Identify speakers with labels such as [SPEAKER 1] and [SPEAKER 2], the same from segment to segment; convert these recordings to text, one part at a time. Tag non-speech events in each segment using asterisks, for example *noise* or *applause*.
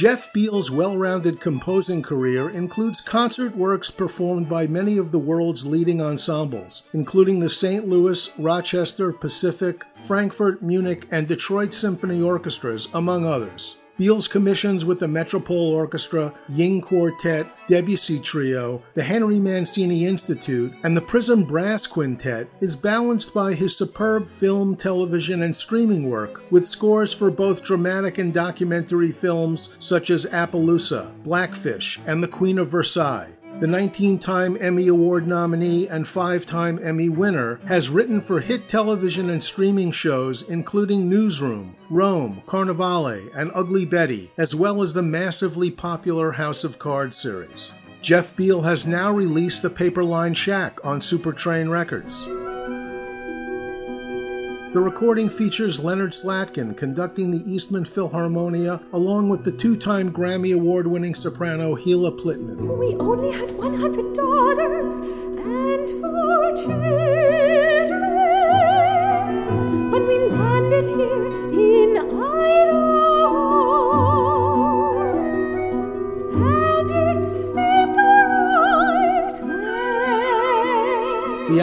[SPEAKER 1] Jeff Beal's well rounded composing career includes concert works performed by many of the world's leading ensembles, including the St. Louis, Rochester, Pacific, Frankfurt, Munich, and Detroit Symphony Orchestras, among others. Beal's commissions with the Metropole Orchestra, Ying Quartet, Debussy Trio, the Henry Mancini Institute, and the Prism Brass Quintet is balanced by his superb film, television, and streaming work, with scores for both dramatic and documentary films such as Appaloosa, Blackfish, and The Queen of Versailles the 19 time Emmy Award nominee and five time Emmy winner, has written for hit television and streaming shows including Newsroom, Rome, Carnivale, and Ugly Betty, as well as the massively popular House of Cards series. Jeff Beal has now released The Paper Lined Shack on Supertrain Records. The recording features Leonard Slatkin conducting the Eastman Philharmonia along with the two time Grammy Award winning soprano Hila Plitmann.
[SPEAKER 2] We only had 100 dollars and four children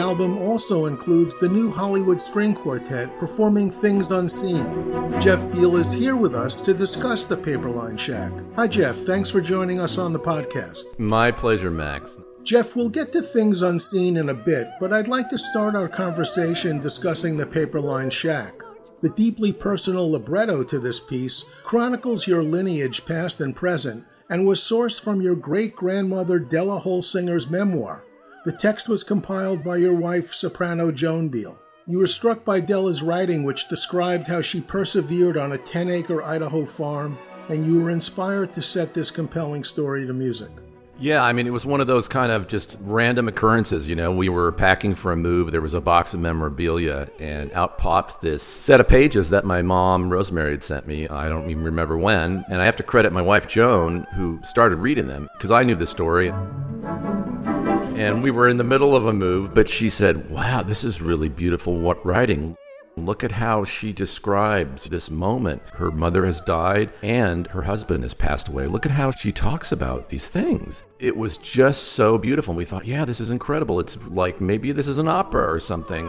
[SPEAKER 1] album also includes the new Hollywood String Quartet performing Things Unseen. Jeff Beal is here with us to discuss the Paper Lined Shack. Hi, Jeff. Thanks for joining us on the podcast.
[SPEAKER 3] My pleasure, Max.
[SPEAKER 1] Jeff, we'll get to Things Unseen in a bit, but I'd like to start our conversation discussing the Paper Lined Shack. The deeply personal libretto to this piece chronicles your lineage, past and present, and was sourced from your great grandmother Della Holsinger's memoir. The text was compiled by your wife, soprano Joan Beal. You were struck by Della's writing, which described how she persevered on a 10 acre Idaho farm, and you were inspired to set this compelling story to music.
[SPEAKER 3] Yeah, I mean, it was one of those kind of just random occurrences. You know, we were packing for a move. There was a box of memorabilia, and out popped this set of pages that my mom, Rosemary, had sent me. I don't even remember when. And I have to credit my wife, Joan, who started reading them because I knew the story. And we were in the middle of a move, but she said, Wow, this is really beautiful what writing. Look at how she describes this moment. Her mother has died and her husband has passed away. Look at how she talks about these things. It was just so beautiful. And we thought, yeah, this is incredible. It's like maybe this is an opera or something.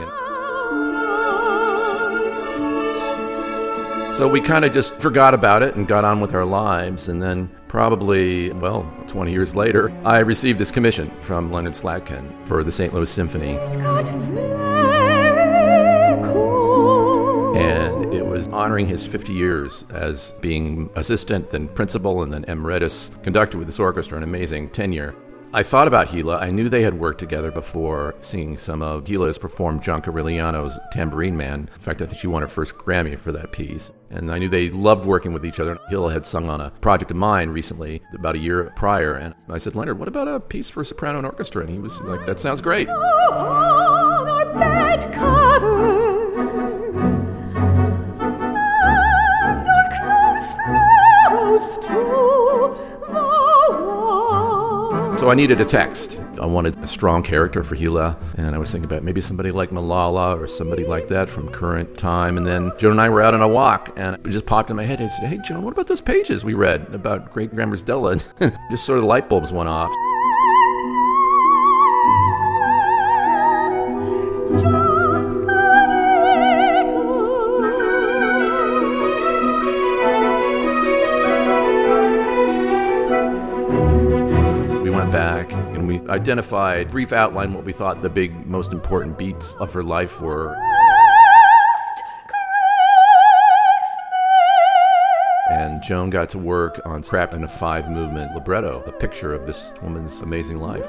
[SPEAKER 3] So we kind of just forgot about it and got on with our lives. And then, probably, well, 20 years later, I received this commission from Leonard Slatkin for the St. Louis Symphony.
[SPEAKER 2] It got very cold.
[SPEAKER 3] and it was honoring his 50 years as being assistant, then principal, and then emeritus conductor with this orchestra, an amazing tenure. I thought about Hila. I knew they had worked together before, seeing some of Hila's performed John Corigliano's Tambourine Man. In fact, I think she won her first Grammy for that piece. And I knew they loved working with each other. Hila had sung on a project of mine recently, about a year prior, and I said, Leonard, what about a piece for soprano and orchestra? And he was like, that sounds great. So I needed a text. I wanted a strong character for Hila, and I was thinking about maybe somebody like Malala or somebody like that from current time. And then Joan and I were out on a walk, and it just popped in my head. I said, "Hey, Joan, what about those pages we read about great grandma's Della?" *laughs* Just sort of light bulbs went off. And identified, brief outline, what we thought the big, most important beats of her life were. And Joan got to work on Scrap in a five movement libretto, a picture of this woman's amazing life.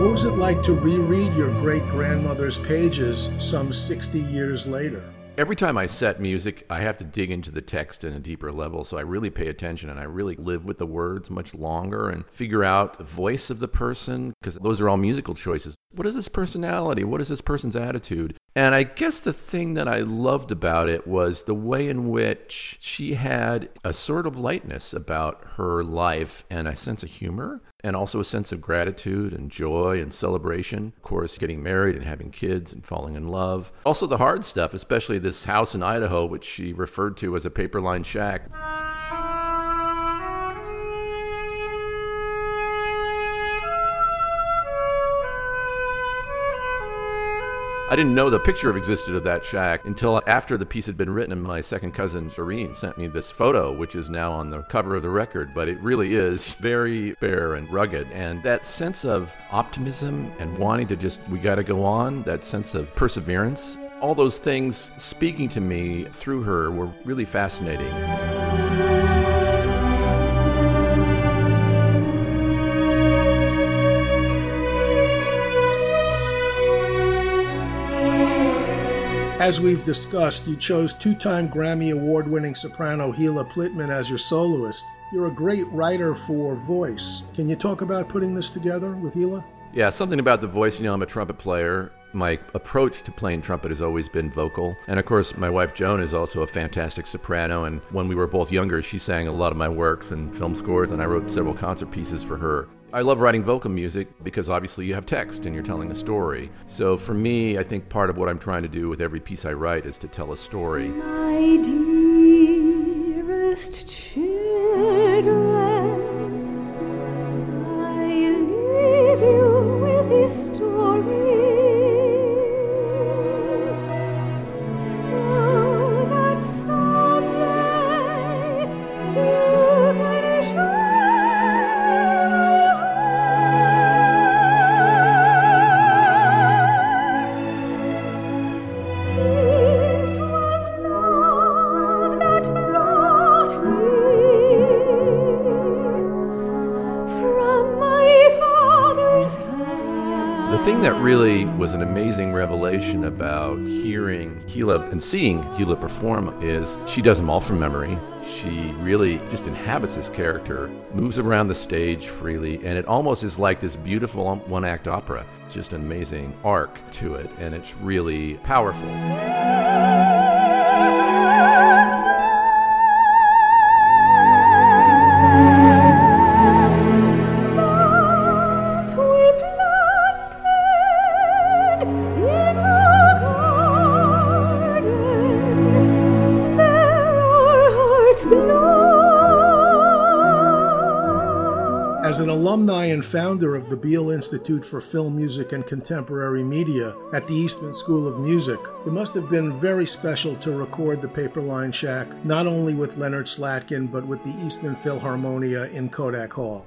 [SPEAKER 1] What was it like to reread your great grandmother's pages some 60 years later?
[SPEAKER 3] Every time I set music, I have to dig into the text in a deeper level. So I really pay attention and I really live with the words much longer and figure out the voice of the person because those are all musical choices. What is this personality? What is this person's attitude? And I guess the thing that I loved about it was the way in which she had a sort of lightness about her life and a sense of humor and also a sense of gratitude and joy and celebration. Of course, getting married and having kids and falling in love. Also, the hard stuff, especially this house in Idaho, which she referred to as a paper lined shack. I didn't know the picture existed of that shack until after the piece had been written, and my second cousin, Shireen, sent me this photo, which is now on the cover of the record. But it really is *laughs* very bare and rugged. And that sense of optimism and wanting to just, we got to go on, that sense of perseverance, all those things speaking to me through her were really fascinating.
[SPEAKER 1] As we've discussed, you chose two time Grammy Award winning soprano Hila Plitmann as your soloist. You're a great writer for voice. Can you talk about putting this together with Hila?
[SPEAKER 3] Yeah, something about the voice. You know, I'm a trumpet player. My approach to playing trumpet has always been vocal. And of course, my wife Joan is also a fantastic soprano. And when we were both younger, she sang a lot of my works and film scores, and I wrote several concert pieces for her. I love writing vocal music because obviously you have text and you're telling a story. So for me, I think part of what I'm trying to do with every piece I write is to tell a story.
[SPEAKER 2] My dearest children, I leave you with these stories,
[SPEAKER 3] about hearing Hila and seeing Hila perform is she does them all from memory. She really just inhabits this character, moves around the stage freely, and it almost is like this beautiful one act opera. Just an amazing arc to it, and it's really powerful.
[SPEAKER 1] The Beal Institute for Film Music and Contemporary Media at the Eastman School of Music, it must have been very special to record the Paper Lined Shack not only with Leonard Slatkin but with the Eastman Philharmonia in Kodak Hall.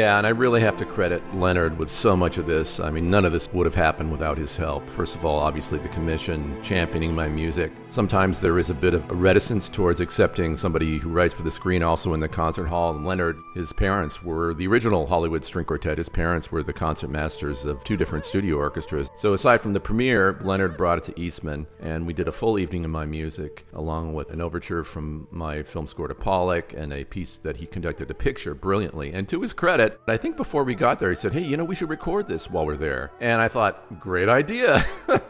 [SPEAKER 3] Yeah, and I really have to credit Leonard with so much of this. I mean, none of this would have happened without his help. First of all, obviously, the commission championing my music. Sometimes there is a bit of a reticence towards accepting somebody who writes for the screen also in the concert hall. And Leonard, his parents were the original Hollywood String Quartet. His parents were the concert masters of two different studio orchestras. So aside from the premiere, Leonard brought it to Eastman, and we did a full evening of my music, along with an overture from my film score to Pollock and a piece that he conducted a picture brilliantly. And to his credit, I think before we got there, he said, Hey, you know, we should record this while we're there. And I thought, Great idea. *laughs*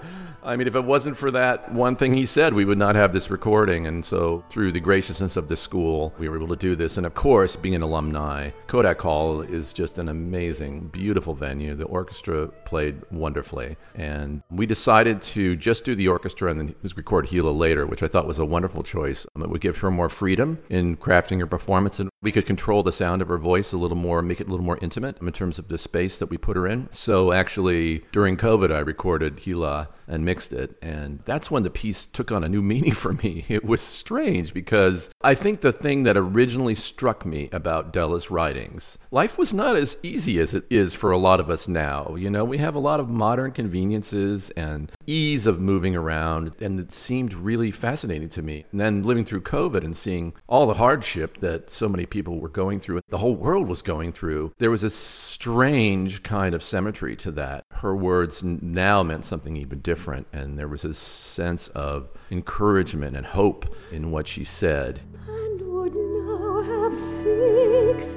[SPEAKER 3] I mean, if it wasn't for that one thing he said, we would not have this recording. And so, through the graciousness of the school, we were able to do this. And of course, being an alumni, Kodak Hall is just an amazing, beautiful venue. The orchestra played wonderfully. And we decided to just do the orchestra and then record Hila later, which I thought was a wonderful choice. It would give her more freedom in crafting her performance. And we could control the sound of her voice a little more, make it a little more intimate um, in terms of the space that we put her in. So, actually, during COVID, I recorded Hila and mixed it. And that's when the piece took on a new meaning for me. *laughs* It was strange because I think the thing that originally struck me about Della's writings, life was not as easy as it is for a lot of us now. You know, we have a lot of modern conveniences and ease of moving around, and it seemed really fascinating to me. And then living through COVID and seeing all the hardship that so many people were going through, the whole world was going through, there was a strange kind of symmetry to that. Her words now meant something even different, and there was a sense of encouragement and hope in what she said.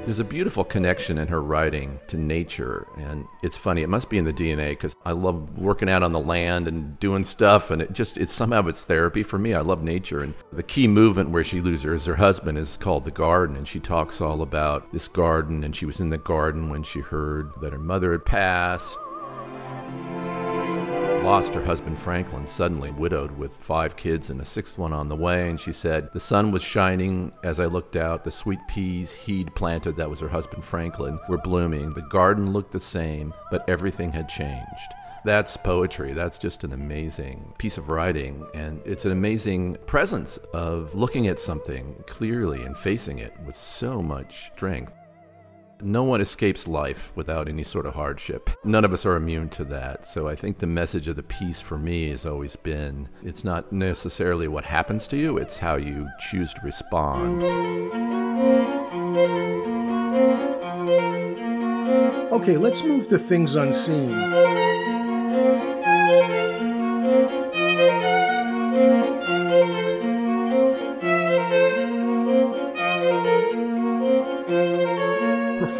[SPEAKER 3] There's a beautiful connection in her writing to nature, and it's funny. It must be in the DNA because I love working out on the land and doing stuff, and it just it's somehow it's therapy for me. I love nature, and the key movement where she loses her husband is called the garden, and she talks all about this garden, and she was in the garden when she heard that her mother had passed lost her husband Franklin, suddenly widowed with five kids and a sixth one on the way. And she said, The sun was shining as I looked out. The sweet peas he'd planted, that was her husband Franklin, were blooming. The garden looked the same, but everything had changed. That's poetry. That's just an amazing piece of writing. And it's an amazing presence of looking at something clearly and facing it with so much strength. No one escapes life without any sort of hardship. None of us are immune to that. So I think the message of the piece for me has always been it's not necessarily what happens to you, it's how you choose to respond.
[SPEAKER 1] Okay, let's move to things unseen.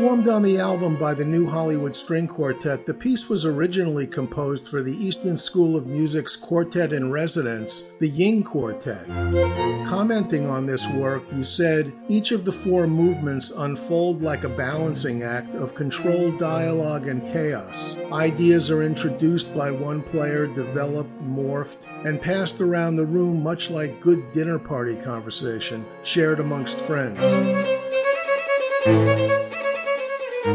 [SPEAKER 1] Performed on the album by the New Hollywood String Quartet, the piece was originally composed for the Eastman School of Music's quartet in residence, the Ying Quartet. Commenting on this work, you said each of the four movements unfold like a balancing act of controlled dialogue and chaos. Ideas are introduced by one player, developed, morphed, and passed around the room much like good dinner party conversation shared amongst friends.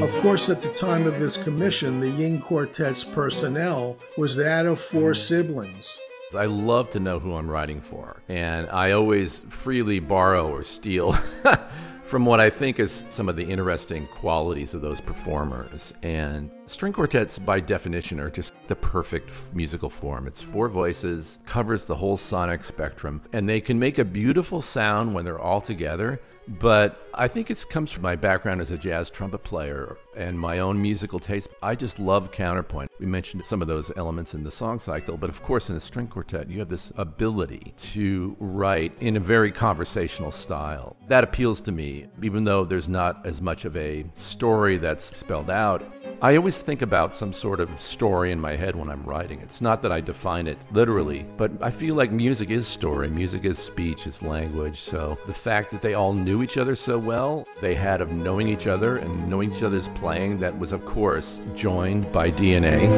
[SPEAKER 1] Of course, at the time of this commission, the Ying Quartet's personnel was that of four mm-hmm. siblings.
[SPEAKER 3] I love to know who I'm writing for, and I always freely borrow or steal *laughs* from what I think is some of the interesting qualities of those performers. And string quartets, by definition, are just the perfect musical form. It's four voices, covers the whole sonic spectrum, and they can make a beautiful sound when they're all together but I think it comes from my background as a jazz trumpet player and my own musical taste. I just love counterpoint. We mentioned some of those elements in the song cycle, but of course, in a string quartet, you have this ability to write in a very conversational style. That appeals to me, even though there's not as much of a story that's spelled out. I always think about some sort of story in my head when I'm writing. It's not that I define it literally, but I feel like music is story, music is speech, is language. So the fact that they all knew each other so well, they had of knowing each other and knowing each other's playing, that was, of course, joined by DNA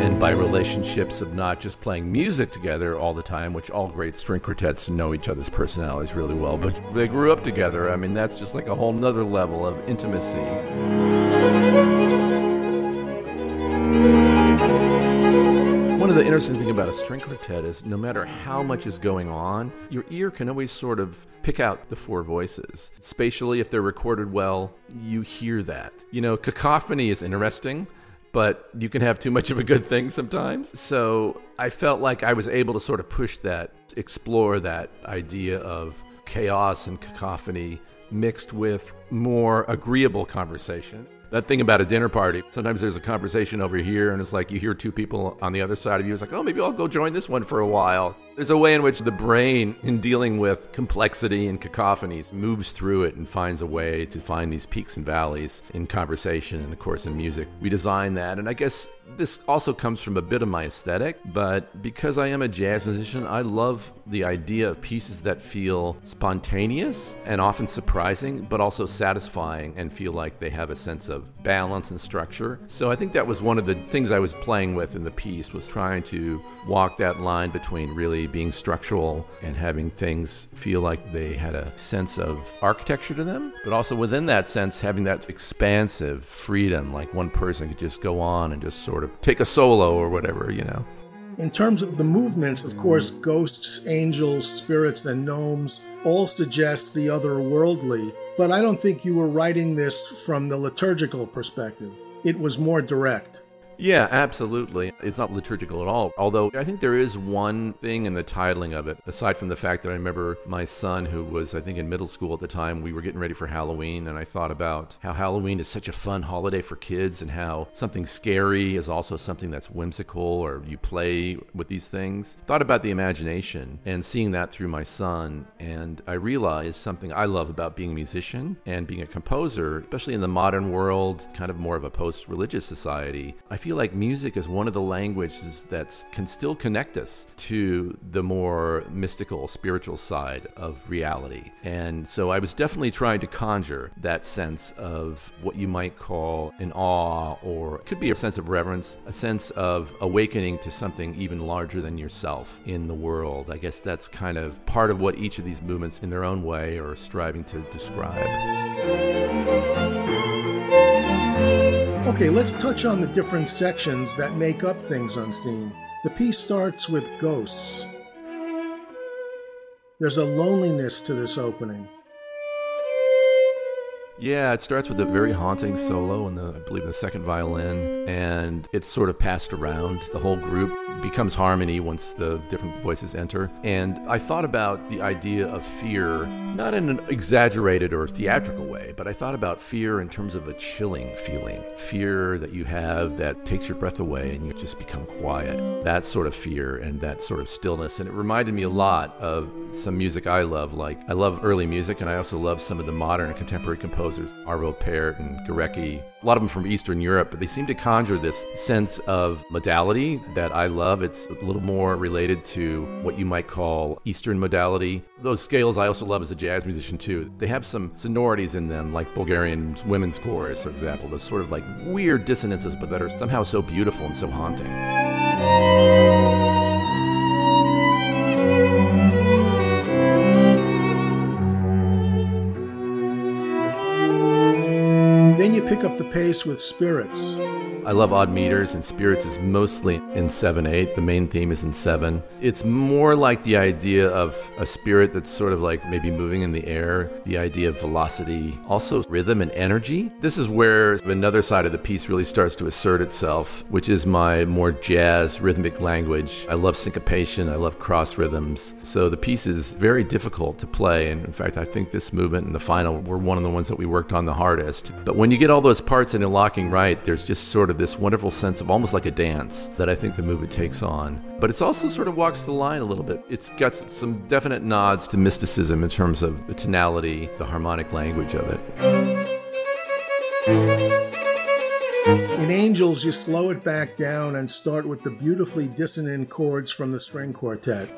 [SPEAKER 3] and by relationships of not just playing music together all the time, which all great string quartets know each other's personalities really well, but they grew up together. I mean, that's just like a whole nother level of intimacy. One of the interesting things about a string quartet is no matter how much is going on, your ear can always sort of pick out the four voices. Spatially, if they're recorded well, you hear that. You know, cacophony is interesting, but you can have too much of a good thing sometimes. So I felt like I was able to sort of push that, explore that idea of chaos and cacophony mixed with more agreeable conversation that thing about a dinner party. Sometimes there's a conversation over here, and it's like you hear two people on the other side of you. It's like, oh, maybe I'll go join this one for a while. There's a way in which the brain, in dealing with complexity and cacophonies, moves through it and finds a way to find these peaks and valleys in conversation and, of course, in music. We design that, and I guess this also comes from a bit of my aesthetic, but because I am a jazz musician, I love the idea of pieces that feel spontaneous and often surprising, but also satisfying and feel like they have a sense of balance and structure. So I think that was one of the things I was playing with in the piece was trying to walk that line between really being structural and having things feel like they had a sense of architecture to them, but also within that sense, having that expansive freedom, like one person could just go on and just sort of take a solo or whatever, you know.
[SPEAKER 1] In terms of the movements, of course, ghosts, angels, spirits, and gnomes all suggest the otherworldly, but I don't think you were writing this from the liturgical perspective. It was more direct.
[SPEAKER 3] Yeah, absolutely. It's not liturgical at all. Although I think there is one thing in the titling of it, aside from the fact that I remember my son, who was, I think, in middle school at the time, we were getting ready for Halloween, and I thought about how Halloween is such a fun holiday for kids and how something scary is also something that's whimsical or you play with these things. Thought about the imagination and seeing that through my son, and I realized something I love about being a musician and being a composer, especially in the modern world, kind of more of a post religious society. I feel like music is one of the languages that can still connect us to the more mystical, spiritual side of reality. And so I was definitely trying to conjure that sense of what you might call an awe, or it could be a sense of reverence, a sense of awakening to something even larger than yourself in the world. I guess that's kind of part of what each of these movements, in their own way, are striving to describe.
[SPEAKER 1] Okay, let's touch on the different sections that make up Things Unseen. The piece starts with ghosts. There's a loneliness to this opening.
[SPEAKER 3] Yeah, it starts with a very haunting solo in the, I believe, in the second violin, and it's sort of passed around the whole group becomes harmony once the different voices enter. And I thought about the idea of fear, not in an exaggerated or theatrical way, but I thought about fear in terms of a chilling feeling. Fear that you have that takes your breath away and you just become quiet. That sort of fear and that sort of stillness. And it reminded me a lot of some music I love. Like, I love early music and I also love some of the modern and contemporary composers, Arvo Pärt and Gorecki. A lot of them from Eastern Europe, but they seem to conjure this sense of modality that I love love. It's a little more related to what you might call Eastern modality. Those scales I also love as a jazz musician too. They have some sonorities in them, like Bulgarian women's chorus, for example. Those sort of like weird dissonances, but that are somehow so beautiful and so haunting.
[SPEAKER 1] Pick up the pace with spirits.
[SPEAKER 3] I love odd meters, and spirits is mostly in 7 8. The main theme is in 7. It's more like the idea of a spirit that's sort of like maybe moving in the air, the idea of velocity, also rhythm and energy. This is where another side of the piece really starts to assert itself, which is my more jazz rhythmic language. I love syncopation, I love cross rhythms. So the piece is very difficult to play, and in fact, I think this movement and the final were one of the ones that we worked on the hardest. But when you get all those parts in a locking right, there's just sort of this wonderful sense of almost like a dance that I think the movie takes on. But it's also sort of walks the line a little bit. It's got some definite nods to mysticism in terms of the tonality, the harmonic language of it.
[SPEAKER 1] In Angels, you slow it back down and start with the beautifully dissonant chords from the string quartet.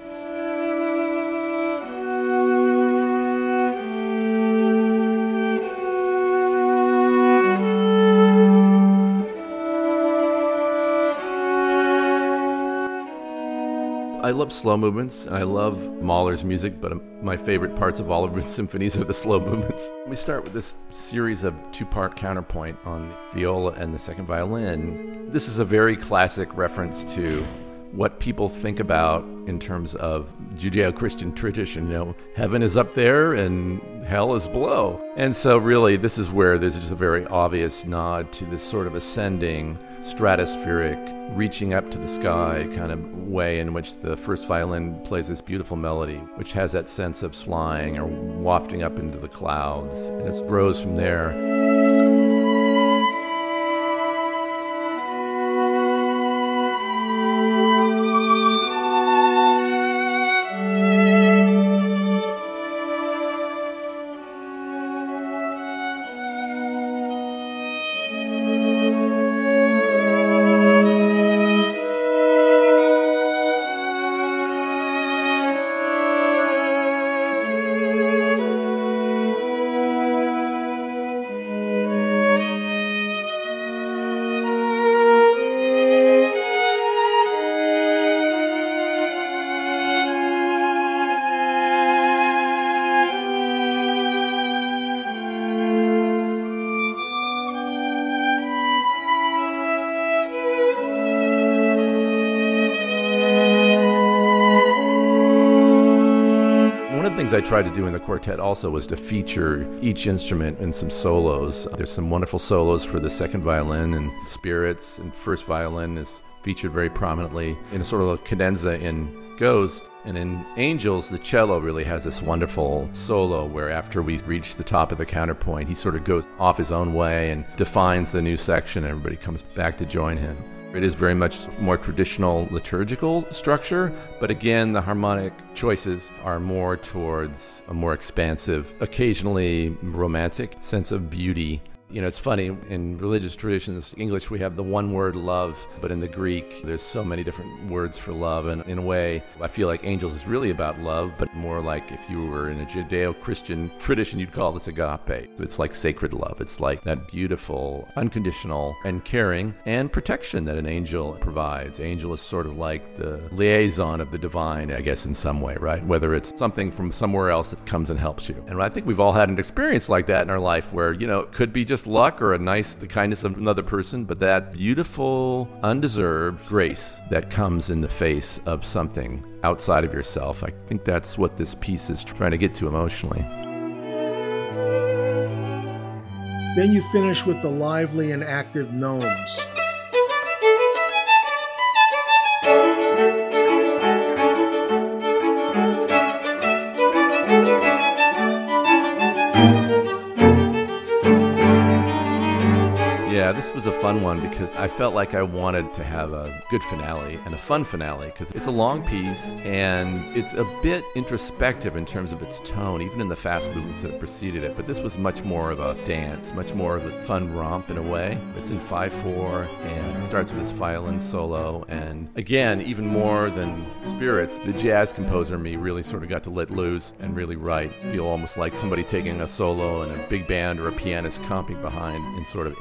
[SPEAKER 3] Love slow movements and I love Mahler's music, but my favorite parts of all of his *laughs* symphonies are the slow movements. We start with this series of two part counterpoint on the viola and the second violin. This is a very classic reference to what people think about in terms of Judeo Christian tradition. You know, heaven is up there and hell is below. And so, really, this is where there's just a very obvious nod to this sort of ascending, stratospheric, reaching up to the sky kind of way in which the first violin plays this beautiful melody, which has that sense of flying or wafting up into the clouds. And it grows from there. Things I tried to do in the quartet also was to feature each instrument in some solos. There's some wonderful solos for the second violin and spirits, and first violin is featured very prominently in a sort of a cadenza in Ghost. And in Angels, the cello really has this wonderful solo where after we reach the top of the counterpoint, he sort of goes off his own way and defines the new section, and everybody comes back to join him. It is very much more traditional liturgical structure, but again, the harmonic choices are more towards a more expansive, occasionally romantic sense of beauty you know, it's funny, in religious traditions, English, we have the one word love, but in the Greek, there's so many different words for love. And in a way, I feel like angels is really about love, but more like if you were in a Judeo Christian tradition, you'd call this agape. It's like sacred love. It's like that beautiful, unconditional, and caring and protection that an angel provides. Angel is sort of like the liaison of the divine, I guess, in some way, right? Whether it's something from somewhere else that comes and helps you. And I think we've all had an experience like that in our life where, you know, it could be just just luck or a nice, the kindness of another person, but that beautiful, undeserved grace that comes in the face of something outside of yourself. I think that's what this piece is trying to get to emotionally.
[SPEAKER 1] Then you finish with the lively and active gnomes.
[SPEAKER 3] This was a fun one because I felt like I wanted to have a good finale and a fun finale because it's a long piece and it's a bit introspective in terms of its tone, even in the fast movements that preceded it. But this was much more of a dance, much more of a fun romp in a way. It's in 5 4 and it starts with this violin solo. And again, even more than Spirits, the jazz composer me really sort of got to let loose and really write. Feel almost like somebody taking a solo and a big band or a pianist comping behind in sort of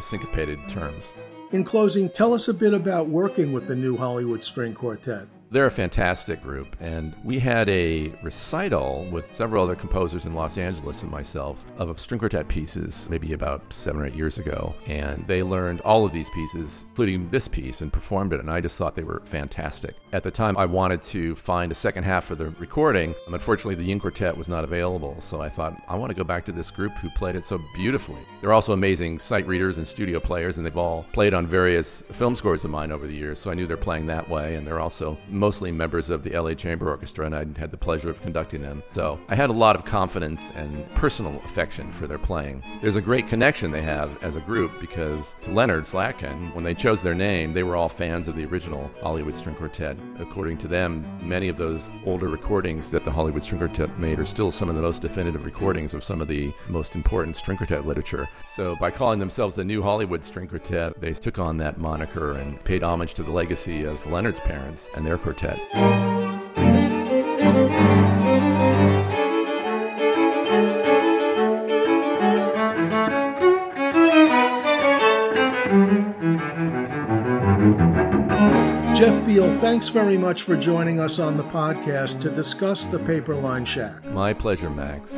[SPEAKER 3] terms.
[SPEAKER 1] In closing, tell us a bit about working with the New Hollywood String Quartet.
[SPEAKER 3] They're a fantastic group, and we had a recital with several other composers in Los Angeles and myself of string quartet pieces maybe about seven or eight years ago. And they learned all of these pieces, including this piece, and performed it, and I just thought they were fantastic. At the time, I wanted to find a second half for the recording. Unfortunately, the Ying Quartet was not available, so I thought, I want to go back to this group who played it so beautifully. They're also amazing sight readers and studio players, and they've all played on various film scores of mine over the years, so I knew they're playing that way, and they're also mostly members of the LA Chamber Orchestra, and I had the pleasure of conducting them. So I had a lot of confidence and personal affection for their playing. There's a great connection they have as a group because to Leonard Slatkin, when they chose their name, they were all fans of the original Hollywood String Quartet. According to them, many of those older recordings that the Hollywood String Quartet made are still some of the most definitive recordings of some of the most important string quartet literature. So by calling themselves the New Hollywood String Quartet, they took on that moniker and paid homage to the legacy of Leonard's parents and their quartet.
[SPEAKER 1] Jeff Beal, thanks very much for joining us on the podcast to discuss the Paper Lined Shack.
[SPEAKER 3] My pleasure, Max.